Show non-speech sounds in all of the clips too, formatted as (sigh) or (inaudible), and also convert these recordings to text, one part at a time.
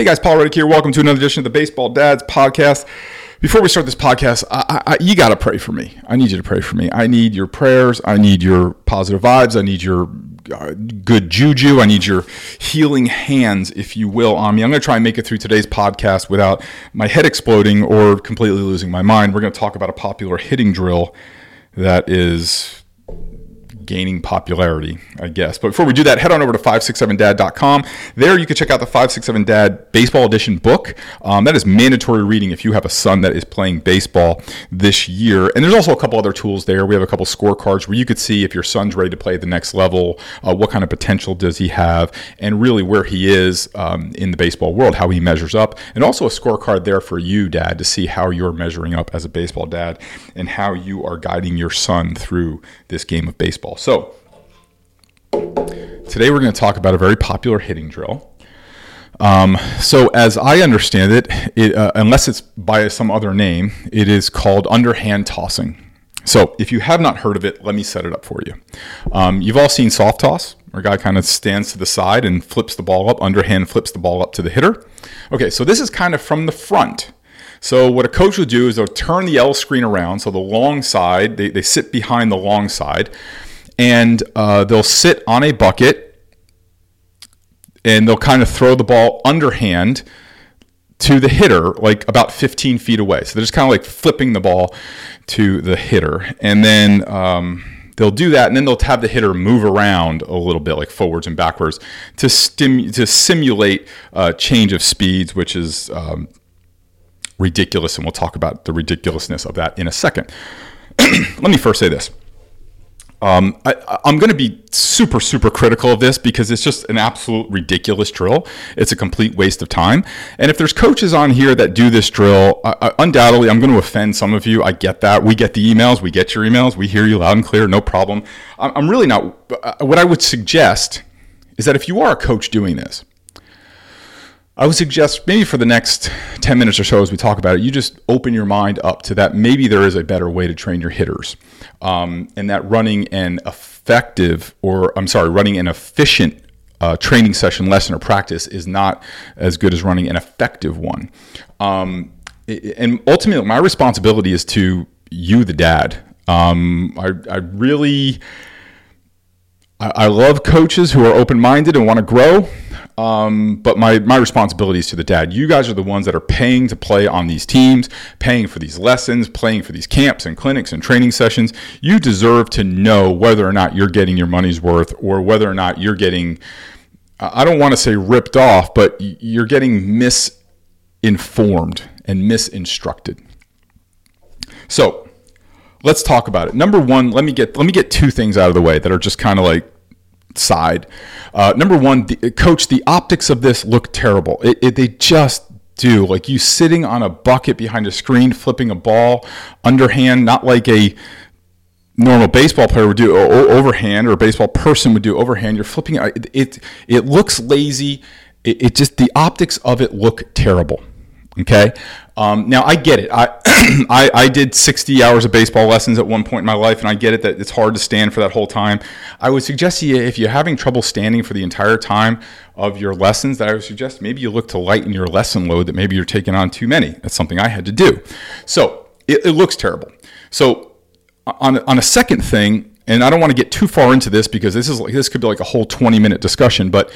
Hey guys, Paul Reddick here. Welcome to another edition of the Baseball Dads podcast. Before we start this podcast, I, I, you got to pray for me. I need you to pray for me. I need your prayers. I need your positive vibes. I need your uh, good juju. I need your healing hands, if you will, on me. I'm going to try and make it through today's podcast without my head exploding or completely losing my mind. We're going to talk about a popular hitting drill that is gaining popularity, I guess. But before we do that, head on over to 567dad.com. There you can check out the 567 Dad Baseball Edition book. Um, that is mandatory reading if you have a son that is playing baseball this year. And there's also a couple other tools there. We have a couple scorecards where you could see if your son's ready to play at the next level, uh, what kind of potential does he have, and really where he is um, in the baseball world, how he measures up. And also a scorecard there for you, dad, to see how you're measuring up as a baseball dad and how you are guiding your son through this game of baseball. So, today we're going to talk about a very popular hitting drill. Um, so, as I understand it, it uh, unless it's by some other name, it is called underhand tossing. So, if you have not heard of it, let me set it up for you. Um, you've all seen soft toss, where a guy kind of stands to the side and flips the ball up, underhand flips the ball up to the hitter. Okay, so this is kind of from the front. So what a coach will do is they'll turn the L screen around. So the long side, they, they sit behind the long side and uh, they'll sit on a bucket and they'll kind of throw the ball underhand to the hitter, like about 15 feet away. So they're just kind of like flipping the ball to the hitter. And then um, they'll do that, and then they'll have the hitter move around a little bit, like forwards and backwards, to, stim- to simulate uh, change of speeds, which is um, ridiculous. And we'll talk about the ridiculousness of that in a second. (clears throat) Let me first say this um, I, am going to be super, super critical of this because it's just an absolute ridiculous drill. It's a complete waste of time. And if there's coaches on here that do this drill, uh, undoubtedly, I'm going to offend some of you. I get that. We get the emails, we get your emails, we hear you loud and clear, no problem. I'm really not. Uh, what I would suggest is that if you are a coach doing this, I would suggest maybe for the next 10 minutes or so as we talk about it, you just open your mind up to that maybe there is a better way to train your hitters. Um, and that running an effective, or I'm sorry, running an efficient uh, training session, lesson, or practice is not as good as running an effective one. Um, and ultimately, my responsibility is to you, the dad. Um, I, I really. I love coaches who are open minded and want to grow. Um, but my, my responsibility is to the dad. You guys are the ones that are paying to play on these teams, paying for these lessons, paying for these camps and clinics and training sessions. You deserve to know whether or not you're getting your money's worth or whether or not you're getting, I don't want to say ripped off, but you're getting misinformed and misinstructed. So let's talk about it. Number one, let me get let me get two things out of the way that are just kind of like side. Uh, number one, the, coach, the optics of this look terrible. It, it, they just do. Like you sitting on a bucket behind a screen, flipping a ball underhand, not like a normal baseball player would do overhand or a baseball person would do overhand. You're flipping it. It, it looks lazy. It, it just the optics of it look terrible. Okay. Um, now I get it. I, (clears throat) I, I did 60 hours of baseball lessons at one point in my life, and I get it that it's hard to stand for that whole time. I would suggest you if you're having trouble standing for the entire time of your lessons, that I would suggest maybe you look to lighten your lesson load. That maybe you're taking on too many. That's something I had to do. So it, it looks terrible. So on on a second thing, and I don't want to get too far into this because this is this could be like a whole 20 minute discussion, but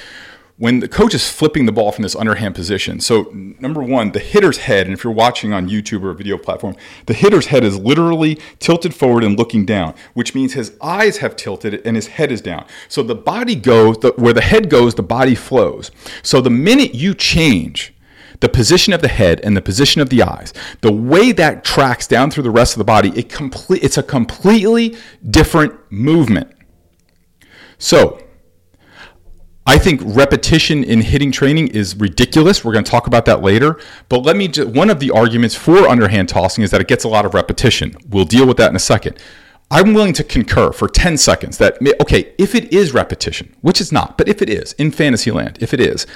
when the coach is flipping the ball from this underhand position. So, number one, the hitter's head, and if you're watching on YouTube or a video platform, the hitter's head is literally tilted forward and looking down, which means his eyes have tilted and his head is down. So, the body goes, the, where the head goes, the body flows. So, the minute you change, the position of the head and the position of the eyes, the way that tracks down through the rest of the body, it complete, it's a completely different movement. So, I think repetition in hitting training is ridiculous. We're going to talk about that later. But let me just, one of the arguments for underhand tossing is that it gets a lot of repetition. We'll deal with that in a second. I'm willing to concur for 10 seconds that, okay, if it is repetition, which it's not, but if it is in fantasy land, if it is,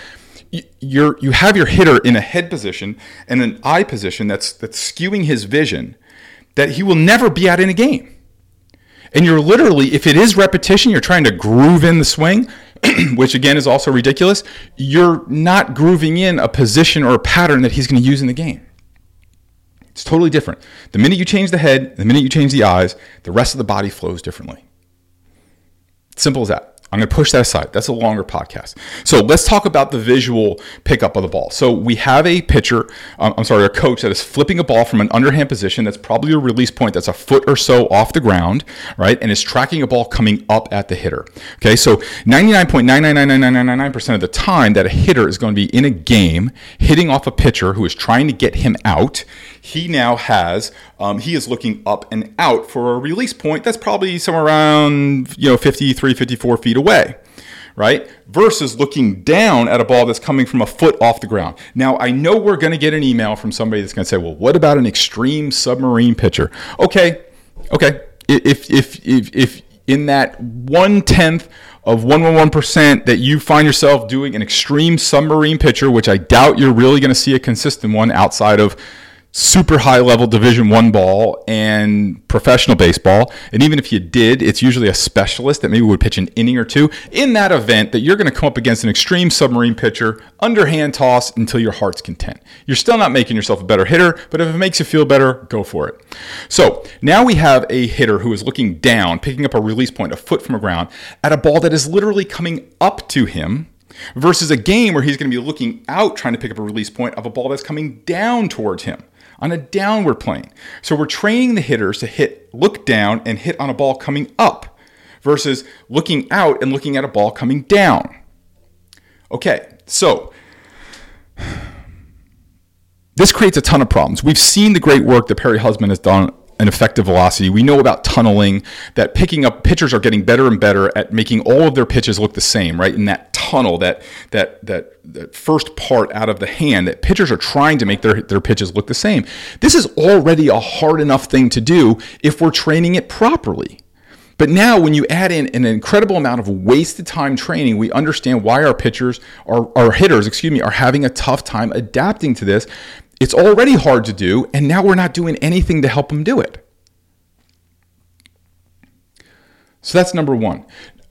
you're, you have your hitter in a head position and an eye position that's, that's skewing his vision that he will never be at in a game. And you're literally, if it is repetition, you're trying to groove in the swing, (clears throat) which again is also ridiculous, you're not grooving in a position or a pattern that he's going to use in the game. It's totally different. The minute you change the head, the minute you change the eyes, the rest of the body flows differently. Simple as that. I'm going to push that aside. That's a longer podcast. So let's talk about the visual pickup of the ball. So we have a pitcher, um, I'm sorry, a coach that is flipping a ball from an underhand position that's probably a release point that's a foot or so off the ground, right? And is tracking a ball coming up at the hitter. Okay, so 99.9999999% of the time that a hitter is going to be in a game hitting off a pitcher who is trying to get him out, he now has um, he is looking up and out for a release point that's probably somewhere around you know 53 54 feet away right? Versus looking down at a ball that's coming from a foot off the ground. Now i know we're going to get an email from somebody that's going to say well what about an extreme submarine pitcher? Okay okay. If if if, if in that one tenth of 111% that you find yourself doing an extreme submarine pitcher, which I doubt you're really going to see a consistent one outside of super high level division one ball and professional baseball. And even if you did it's usually a specialist that maybe would pitch an inning or two in that event that you're going to come up against an extreme submarine pitcher underhand toss until your heart's content. You're still not making yourself a better hitter but if it makes you feel better go for it. So now we have a hitter who is looking down picking up a release point a foot from the ground at a ball that is literally coming up to him versus a game where he's going to be looking out trying to pick up a release point of a ball that's coming down towards him on a downward plane. So we're training the hitters to hit, look down and hit on a ball coming up versus looking out and looking at a ball coming down. Okay, so this creates a ton of problems. We've seen the great work that Perry Husband has done an effective velocity. We know about tunneling, that picking up pitchers are getting better and better at making all of their pitches look the same, right? In that tunnel, that that that, that first part out of the hand, that pitchers are trying to make their, their pitches look the same. This is already a hard enough thing to do if we're training it properly. But now, when you add in an incredible amount of wasted time training, we understand why our pitchers, our, our hitters, excuse me, are having a tough time adapting to this it's already hard to do, and now we're not doing anything to help them do it. So that's number one.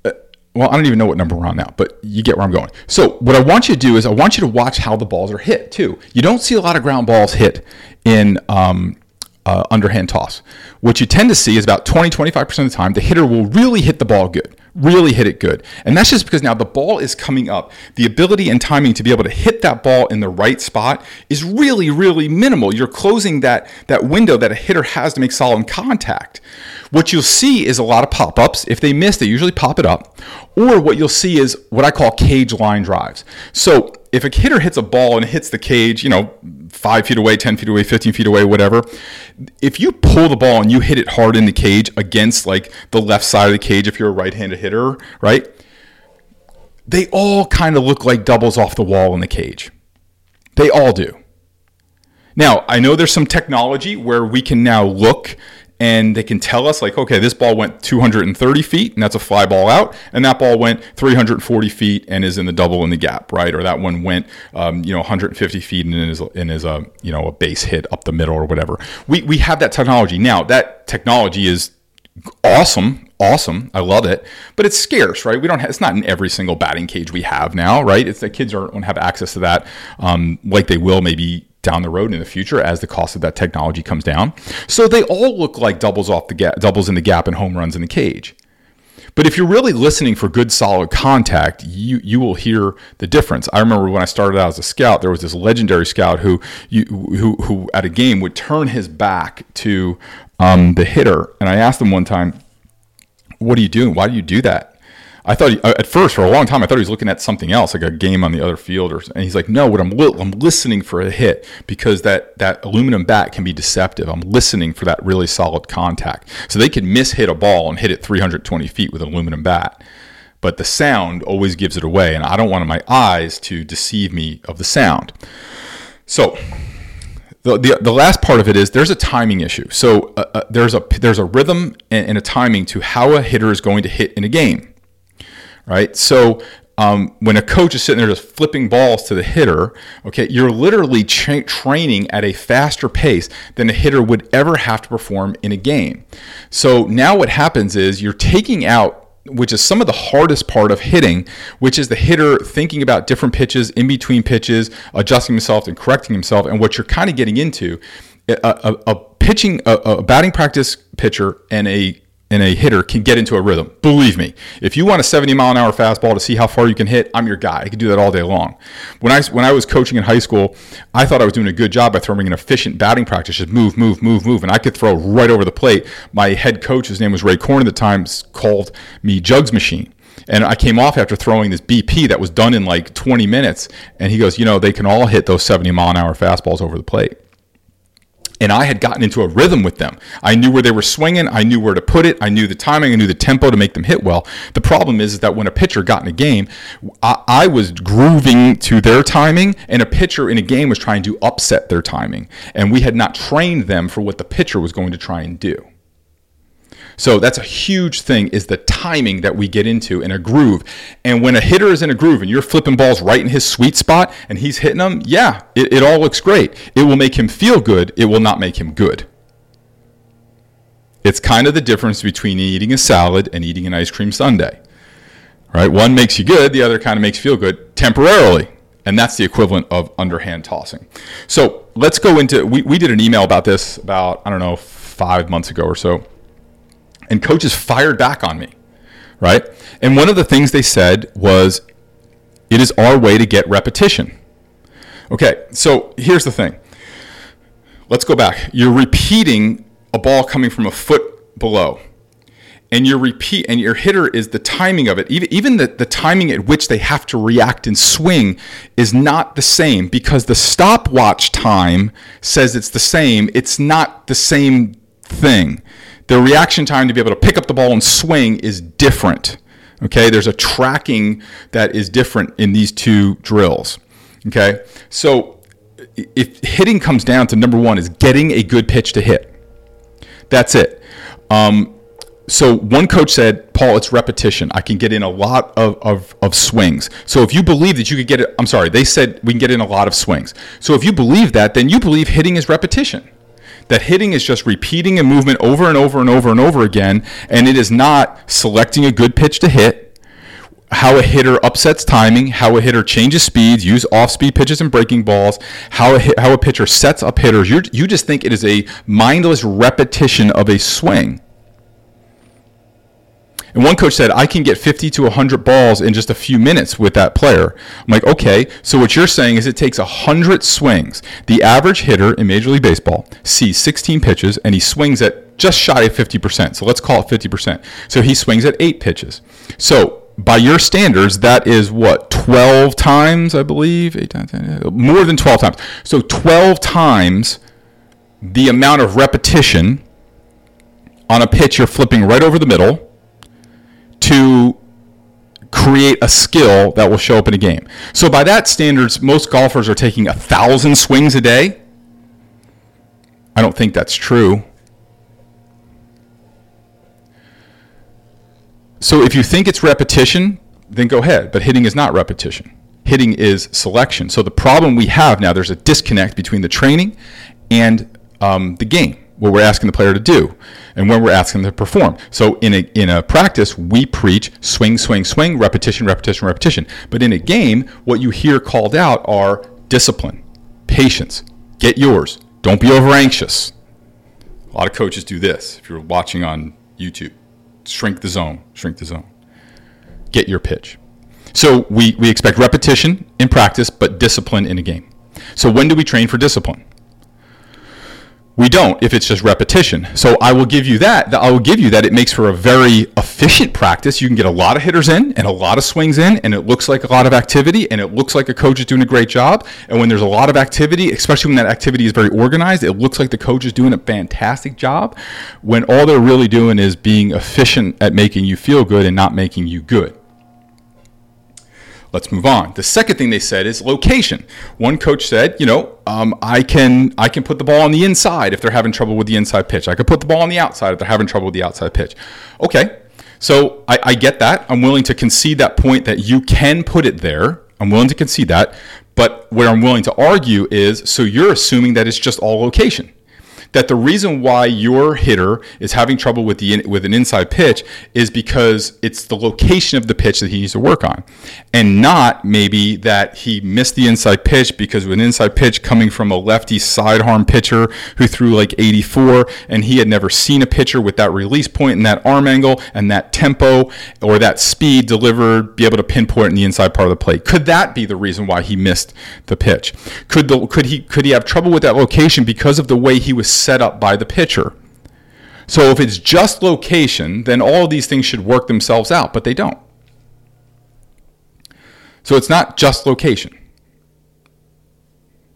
Uh, well, I don't even know what number we're on now, but you get where I'm going. So, what I want you to do is I want you to watch how the balls are hit too. You don't see a lot of ground balls hit in um, uh, underhand toss. What you tend to see is about 20, 25% of the time, the hitter will really hit the ball good really hit it good. And that's just because now the ball is coming up. The ability and timing to be able to hit that ball in the right spot is really, really minimal. You're closing that, that window that a hitter has to make solid contact. What you'll see is a lot of pop ups. If they miss, they usually pop it up. Or what you'll see is what I call cage line drives. So if a hitter hits a ball and hits the cage, you know, five feet away, 10 feet away, 15 feet away, whatever, if you pull the ball and you hit it hard in the cage against like the left side of the cage, if you're a right handed hitter, right? They all kind of look like doubles off the wall in the cage. They all do. Now, I know there's some technology where we can now look and they can tell us like okay this ball went 230 feet and that's a fly ball out and that ball went 340 feet and is in the double in the gap right? Or that one went um, you know 150 feet and is, and is a you know a base hit up the middle or whatever. We, we have that technology. Now that technology is awesome awesome. I love it. But it's scarce right? We don't have, it's not in every single batting cage we have now right? It's the kids don't have access to that um, like they will maybe down the road in the future as the cost of that technology comes down. So they all look like doubles off the gap, doubles in the gap and home runs in the cage. But if you're really listening for good solid contact, you you will hear the difference. I remember when I started out as a scout, there was this legendary scout who you, who who at a game would turn his back to um, the hitter, and I asked him one time, "What are you doing? Why do you do that?" I thought he, at first for a long time I thought he was looking at something else, like a game on the other field, or and he's like, no, what I'm li- I'm listening for a hit because that that aluminum bat can be deceptive. I'm listening for that really solid contact, so they can miss hit a ball and hit it 320 feet with an aluminum bat, but the sound always gives it away, and I don't want my eyes to deceive me of the sound. So the, the, the, last part of it is there's a timing issue. So uh, uh, there's a there's a rhythm and, and, a timing to how a hitter is going to hit in a game right? So um, when a coach is sitting there just flipping balls to the hitter, okay, you're literally tra- training at a faster pace than a hitter would ever have to perform in a game. So now what happens is you're taking out which is some of the hardest part of hitting, which is the hitter thinking about different pitches in between pitches, adjusting himself and correcting himself. And what you're kind of getting into, a, a, a pitching, a, a batting practice pitcher and a and a hitter can get into a rhythm. Believe me, if you want a 70 mile an hour fastball to see how far you can hit, I'm your guy. I can do that all day long. When I when I was coaching in high school, I thought I was doing a good job by throwing an efficient batting practice, just move, move, move, move, and I could throw right over the plate. My head coach, his name was Ray Korn at the time, called me Jugs Machine. And I came off after throwing this BP that was done in like 20 minutes, and he goes, you know, they can all hit those 70 mile an hour fastballs over the plate and I had gotten into a rhythm with them. I knew where they were swinging. I knew where to put it. I knew the timing. I knew the tempo to make them hit well. The problem is, that when a pitcher got in a game, I, I, was grooving to their timing, and a pitcher in a game was trying to upset their timing. And we had not trained them for what the pitcher was going to try and do. So that's a huge thing is the timing that we get into in a groove. And when a hitter is in a groove and you're flipping balls right in his sweet spot and he's hitting them, yeah, it, it all looks great. It will make him feel good. It will not make him good. It's kind of the difference between eating a salad and eating an ice cream sundae. Right? One makes you good, the other kind of makes you feel good temporarily. And that's the equivalent of underhand tossing. So let's go into we, we did an email about this about, I don't know, five months ago or so and coaches fired back on me, right? And one of the things they said was, it is our way to get repetition. Okay, so here's the thing. Let's go back. You're repeating a ball coming from a foot below. And your repeat and your hitter is the timing of it. Even, even the, the timing at which they have to react and swing is not the same because the stopwatch time says it's the same. It's not the same thing the reaction time to be able to pick up the ball and swing is different. Okay, there's a tracking that is different in these two drills. Okay, so if hitting comes down to number one is getting a good pitch to hit. That's it. Um, so one coach said, Paul, it's repetition. I can get in a lot of, of, of, swings. So if you believe that you could get it, I'm sorry, they said we can get in a lot of swings. So if you believe that, then you believe hitting is repetition that hitting is just repeating a movement over and over and over and over again, and it is not selecting a good pitch to hit, how a hitter upsets timing, how a hitter changes speeds, use off-speed pitches and breaking balls, how a, hit, how a pitcher sets up hitters. you you just think it is a mindless repetition of a swing. And one coach said, I can get 50 to 100 balls in just a few minutes with that player. I'm like, okay, so what you're saying is it takes 100 swings. The average hitter in Major League Baseball sees 16 pitches and he swings at just shy of 50%. So let's call it 50%. So he swings at eight pitches. So by your standards, that is what, 12 times, I believe? Eight times, more than 12 times. So 12 times the amount of repetition on a pitch you're flipping right over the middle to create a skill that will show up in a game. So by that standards, most golfers are taking a thousand swings a day. I don't think that's true. So if you think it's repetition, then go ahead. But hitting is not repetition. Hitting is selection. So the problem we have now, there's a disconnect between the training and um, the game what we're asking the player to do and when we're asking them to perform. So in a in a practice, we preach swing, swing, swing, repetition, repetition, repetition. But in a game, what you hear called out are discipline, patience, get yours, don't be over anxious. A lot of coaches do this. If you're watching on YouTube, shrink the zone, shrink the zone. Get your pitch. So we, we expect repetition in practice, but discipline in a game. So when do we train for discipline? We don't if it's just repetition. So I will give you that. I will give you that it makes for a very efficient practice. You can get a lot of hitters in and a lot of swings in, and it looks like a lot of activity, and it looks like a coach is doing a great job. And when there's a lot of activity, especially when that activity is very organized, it looks like the coach is doing a fantastic job. When all they're really doing is being efficient at making you feel good and not making you good. Let's move on. The second thing they said is location. One coach said, you know, um, I can I can put the ball on the inside if they're having trouble with the inside pitch. I could put the ball on the outside if they're having trouble with the outside pitch. Okay, so I, I get that. I'm willing to concede that point that you can put it there. I'm willing to concede that. But what I'm willing to argue is, so you're assuming that it's just all location that the reason why your hitter is having trouble with the with an inside pitch is because it's the location of the pitch that he needs to work on, and not maybe that he missed the inside pitch because of an inside pitch coming from a lefty sidearm pitcher who threw like 84, and he had never seen a pitcher with that release point and that arm angle and that tempo or that speed delivered, be able to pinpoint in the inside part of the plate. Could that be the reason why he missed the pitch? Could the could he could he have trouble with that location because of the way he was set up by the pitcher? So if it's just location, then all of these things should work themselves out, but they don't. So it's not just location.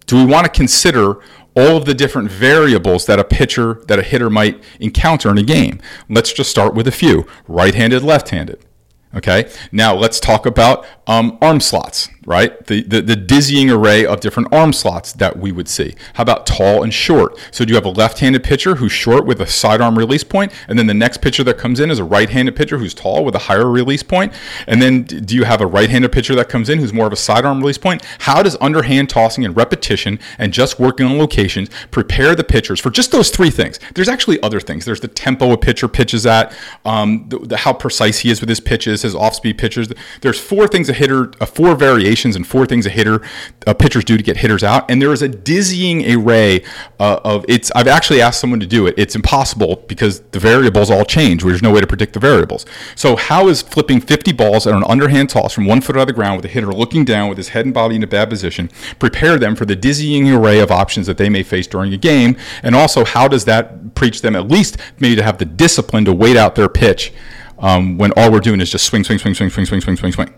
Do we want to consider all of the different variables that a pitcher, that a hitter might encounter in a game? Let's just start with a few right handed, left handed. Okay, now let's talk about um, arm slots, right? The, the, the dizzying array of different arm slots that we would see. How about tall and short? So do you have a left-handed pitcher who's short with a sidearm release point, and then the next pitcher that comes in is a right-handed pitcher who's tall with a higher release point, and then do you have a right-handed pitcher that comes in who's more of a sidearm release point? How does underhand tossing and repetition and just working on locations prepare the pitchers for just those three things? There's actually other things. There's the tempo a pitcher pitches at, um, the, the, how precise he is with his pitches, his off-speed pitches. There's four things a hitter, uh, four variations and four things a hitter, uh, pitchers do to get hitters out, and there is a dizzying array uh, of it's. I've actually asked someone to do it. It's impossible because the variables all change. There's no way to predict the variables. So how is flipping 50 balls at an underhand toss from one foot out of the ground with a hitter looking down with his head and body in a bad position prepare them for the dizzying array of options that they may face during a game, and also how does that preach them at least maybe to have the discipline to wait out their pitch um, when all we're doing is just swing, swing, swing, swing, swing, swing, swing, swing, swing.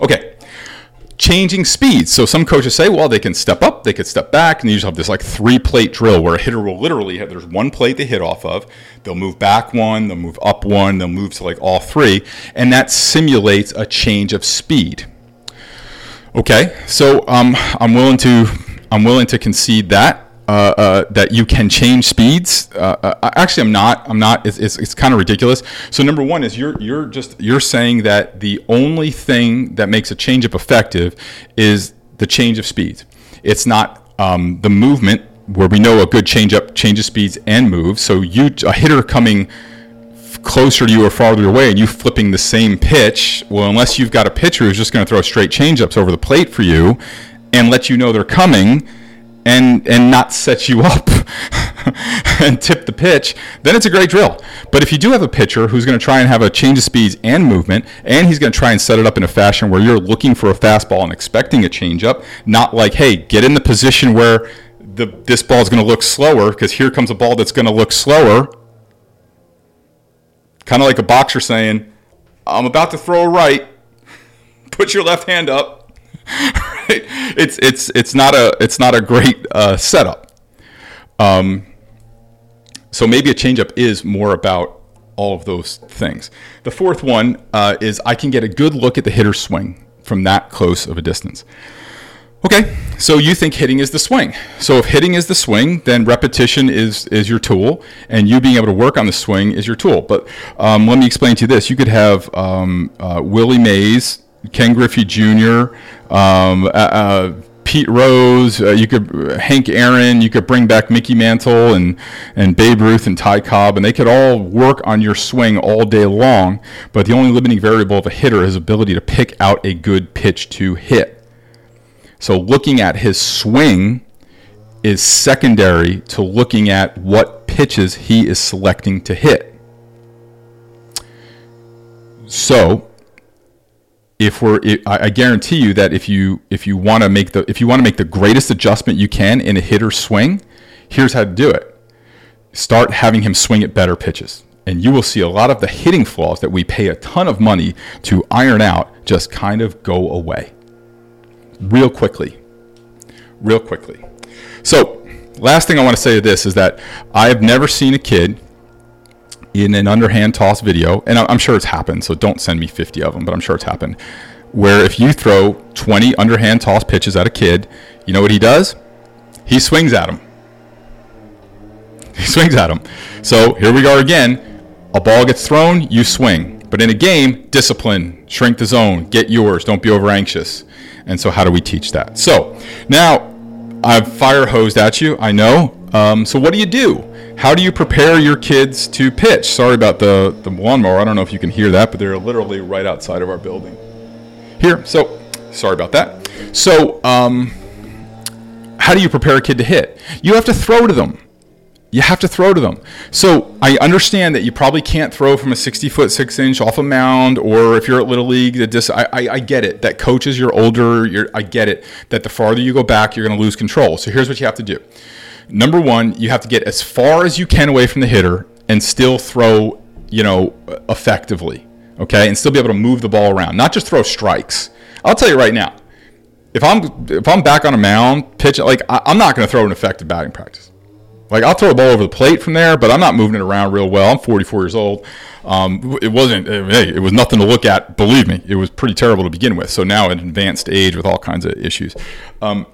Okay, changing speeds. So some coaches say, well, they can step up, they could step back, and you just have this like three plate drill where a hitter will literally have there's one plate they hit off of. They'll move back one, they'll move up one, they'll move to like all three, and that simulates a change of speed. Okay, so um, I'm willing to I'm willing to concede that. Uh, uh, that you can change speeds. Uh, uh actually, I'm not. I'm not. It's, it's, it's kind of ridiculous. So number one is you're you're just you're saying that the only thing that makes a changeup effective is the change of speeds. It's not um, the movement where we know a good changeup changes speeds and moves. So you a hitter coming closer to you or farther away and you flipping the same pitch, well, unless you've got a pitcher who's just going to throw straight changeups over the plate for you and let you know they're coming and and not set you (laughs) up and tip the pitch, then it's a great drill. But if you do have a pitcher who's going to try and have a change of speeds and movement, and he's going to try and set it up in a fashion where you're looking for a fastball and expecting a changeup, not like, hey, get in the position where the this ball is going to look slower because here comes a ball that's going to look slower. Kind of like a boxer saying, "I'm about to throw a right. (laughs) Put your left hand up." (laughs) It's it's it's not a it's not a great uh, setup. Um, so maybe a changeup is more about all of those things. The fourth one uh, is I can get a good look at the hitter's swing from that close of a distance. Okay, so you think hitting is the swing. So if hitting is the swing, then repetition is is your tool, and you being able to work on the swing is your tool. But um, let me explain to you this: you could have um, uh, Willie Mays Ken Griffey Jr., um, uh, uh, Pete Rose, uh, you could Hank Aaron, you could bring back Mickey Mantle and and Babe Ruth and Ty Cobb, and they could all work on your swing all day long. But the only limiting variable of a hitter is ability to pick out a good pitch to hit. So looking at his swing is secondary to looking at what pitches he is selecting to hit. So if we're I guarantee you that if you if you want to make the if you want to make the greatest adjustment you can in a hitter swing, here's how to do it. Start having him swing at better pitches. And you will see a lot of the hitting flaws that we pay a ton of money to iron out just kind of go away. Real quickly. Real quickly. So, last thing I want to say to this is that I have never seen a kid in an underhand toss video, and I'm sure it's happened, so don't send me 50 of them, but I'm sure it's happened, where if you throw 20 underhand toss pitches at a kid, you know what he does? He swings at them. He swings at them. So here we go again. A ball gets thrown, you swing. But in a game, discipline, shrink the zone, get yours, don't be over anxious. And so, how do we teach that? So, now I've fire hosed at you. I know. Um, so what do you do? How do you prepare your kids to pitch? Sorry about the the lawnmower. I don't know if you can hear that, but they're literally right outside of our building. Here. So sorry about that. So um, how do you prepare a kid to hit? You have to throw to them. You have to throw to them. So I understand that you probably can't throw from a 60 foot six inch off a mound, or if you're at little league, that dis- I, I, I get it. That coaches, you're older. You're, I get it. That the farther you go back, you're going to lose control. So here's what you have to do. Number one, you have to get as far as you can away from the hitter and still throw, you know, effectively. Okay, and still be able to move the ball around, not just throw strikes. I'll tell you right now, if I'm if I'm back on a mound, pitching, like I, I'm not going to throw an effective batting practice. Like I'll throw a ball over the plate from there, but I'm not moving it around real well. I'm 44 years old. Um, it wasn't. Hey, it was nothing to look at. Believe me, it was pretty terrible to begin with. So now at an advanced age with all kinds of issues. Um,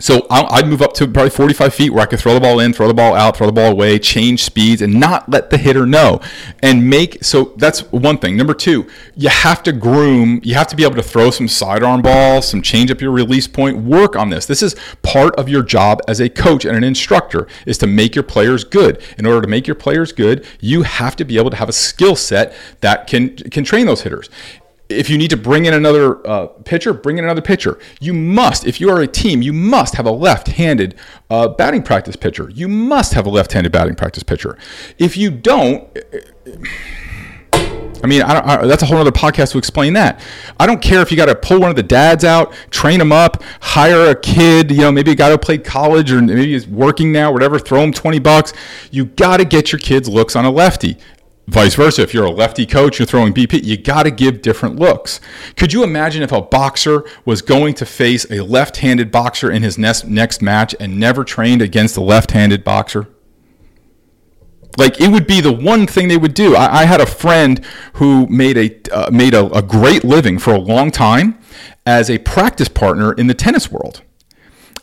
so I'd move up to probably 45 feet where I could throw the ball in, throw the ball out, throw the ball away, change speeds, and not let the hitter know. And make so that's one thing. Number two, you have to groom. You have to be able to throw some sidearm balls, some change up your release point. Work on this. This is part of your job as a coach and an instructor is to make your players good. In order to make your players good, you have to be able to have a skill set that can can train those hitters if you need to bring in another uh, pitcher, bring in another pitcher. You must, if you are a team, you must have a left-handed uh, batting practice pitcher. You must have a left-handed batting practice pitcher. If you don't, I mean, I I, that's a whole other podcast to explain that. I don't care if you got to pull one of the dads out, train them up, hire a kid, you know, maybe a guy who played college or maybe he's working now, whatever, throw him 20 bucks. You got to get your kids looks on a lefty. Vice versa, if you're a lefty coach, you're throwing BP, you got to give different looks. Could you imagine if a boxer was going to face a left handed boxer in his next, next match and never trained against a left handed boxer? Like it would be the one thing they would do. I, I had a friend who made a uh, made a, a great living for a long time as a practice partner in the tennis world.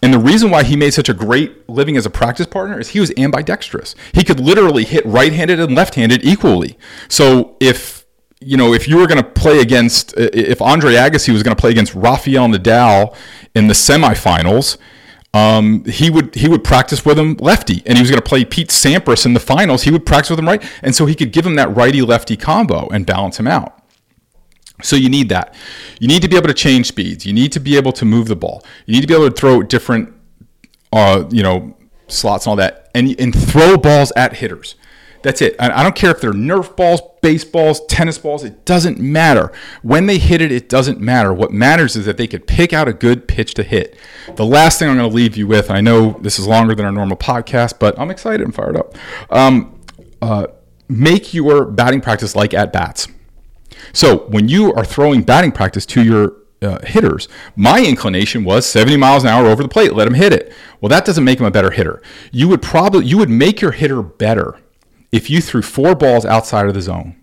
And the reason why he made such a great living as a practice partner is he was ambidextrous. He could literally hit right-handed and left-handed equally. So if you know, if you were going to play against, if Andre Agassi was going to play against Rafael Nadal in the semifinals, um, he would he would practice with him lefty, and he was going to play Pete Sampras in the finals. He would practice with him right, and so he could give him that righty lefty combo and balance him out. So you need that. You need to be able to change speeds. You need to be able to move the ball. You need to be able to throw different, uh, you know, slots and all that, and and throw balls at hitters. That's it. I don't care if they're Nerf balls, baseballs, tennis balls. It doesn't matter. When they hit it, it doesn't matter. What matters is that they could pick out a good pitch to hit. The last thing I'm going to leave you with, I know this is longer than our normal podcast, but I'm excited and fired up. Um, uh, make your batting practice like at bats. So when you are throwing batting practice to your uh, hitters, my inclination was 70 miles an hour over the plate. Let him hit it. Well, that doesn't make him a better hitter. You would probably you would make your hitter better if you threw four balls outside of the zone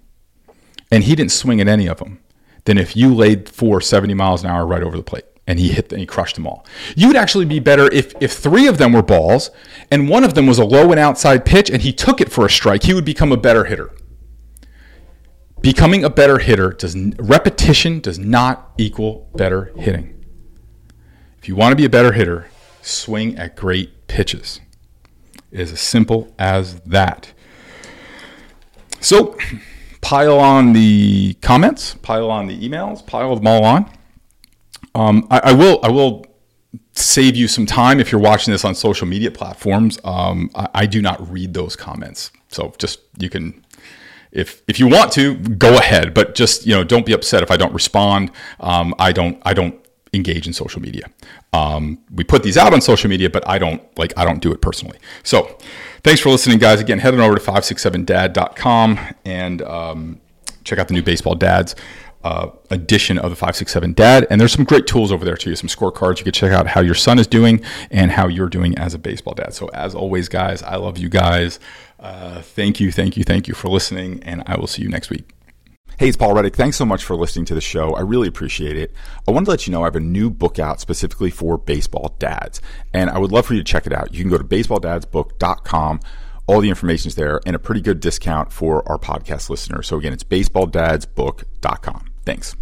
and he didn't swing at any of them than if you laid four 70 miles an hour right over the plate and he hit and he crushed them all. You would actually be better if if three of them were balls and one of them was a low and outside pitch and he took it for a strike. He would become a better hitter becoming a better hitter does repetition does not equal better hitting. If you want to be a better hitter, swing at great pitches. It is as simple as that. So, pile on the comments, pile on the emails, pile them all on. Um, I, I, will. I will save you some time if you're watching this on social media platforms. Um, I, I do not read those comments, so just you can if if you want to go ahead but just you know don't be upset if i don't respond. Um, i don't i don't engage in social media. Um, we put these out on social media but i don't like i don't do it personally. So thanks for listening guys. Again head on over to 567dad.com and um, check out the new baseball dads uh, edition of the 567 dad and there's some great tools over there too some scorecards you can check out how your son is doing and how you're doing as a baseball dad so as always guys i love you guys uh, thank you, thank you, thank you for listening, and I will see you next week. Hey, it's Paul Reddick. Thanks so much for listening to the show. I really appreciate it. I wanted to let you know I have a new book out specifically for baseball dads, and I would love for you to check it out. You can go to baseballdadsbook.com. All the information is there and a pretty good discount for our podcast listeners. So again, it's baseballdadsbook.com. Thanks.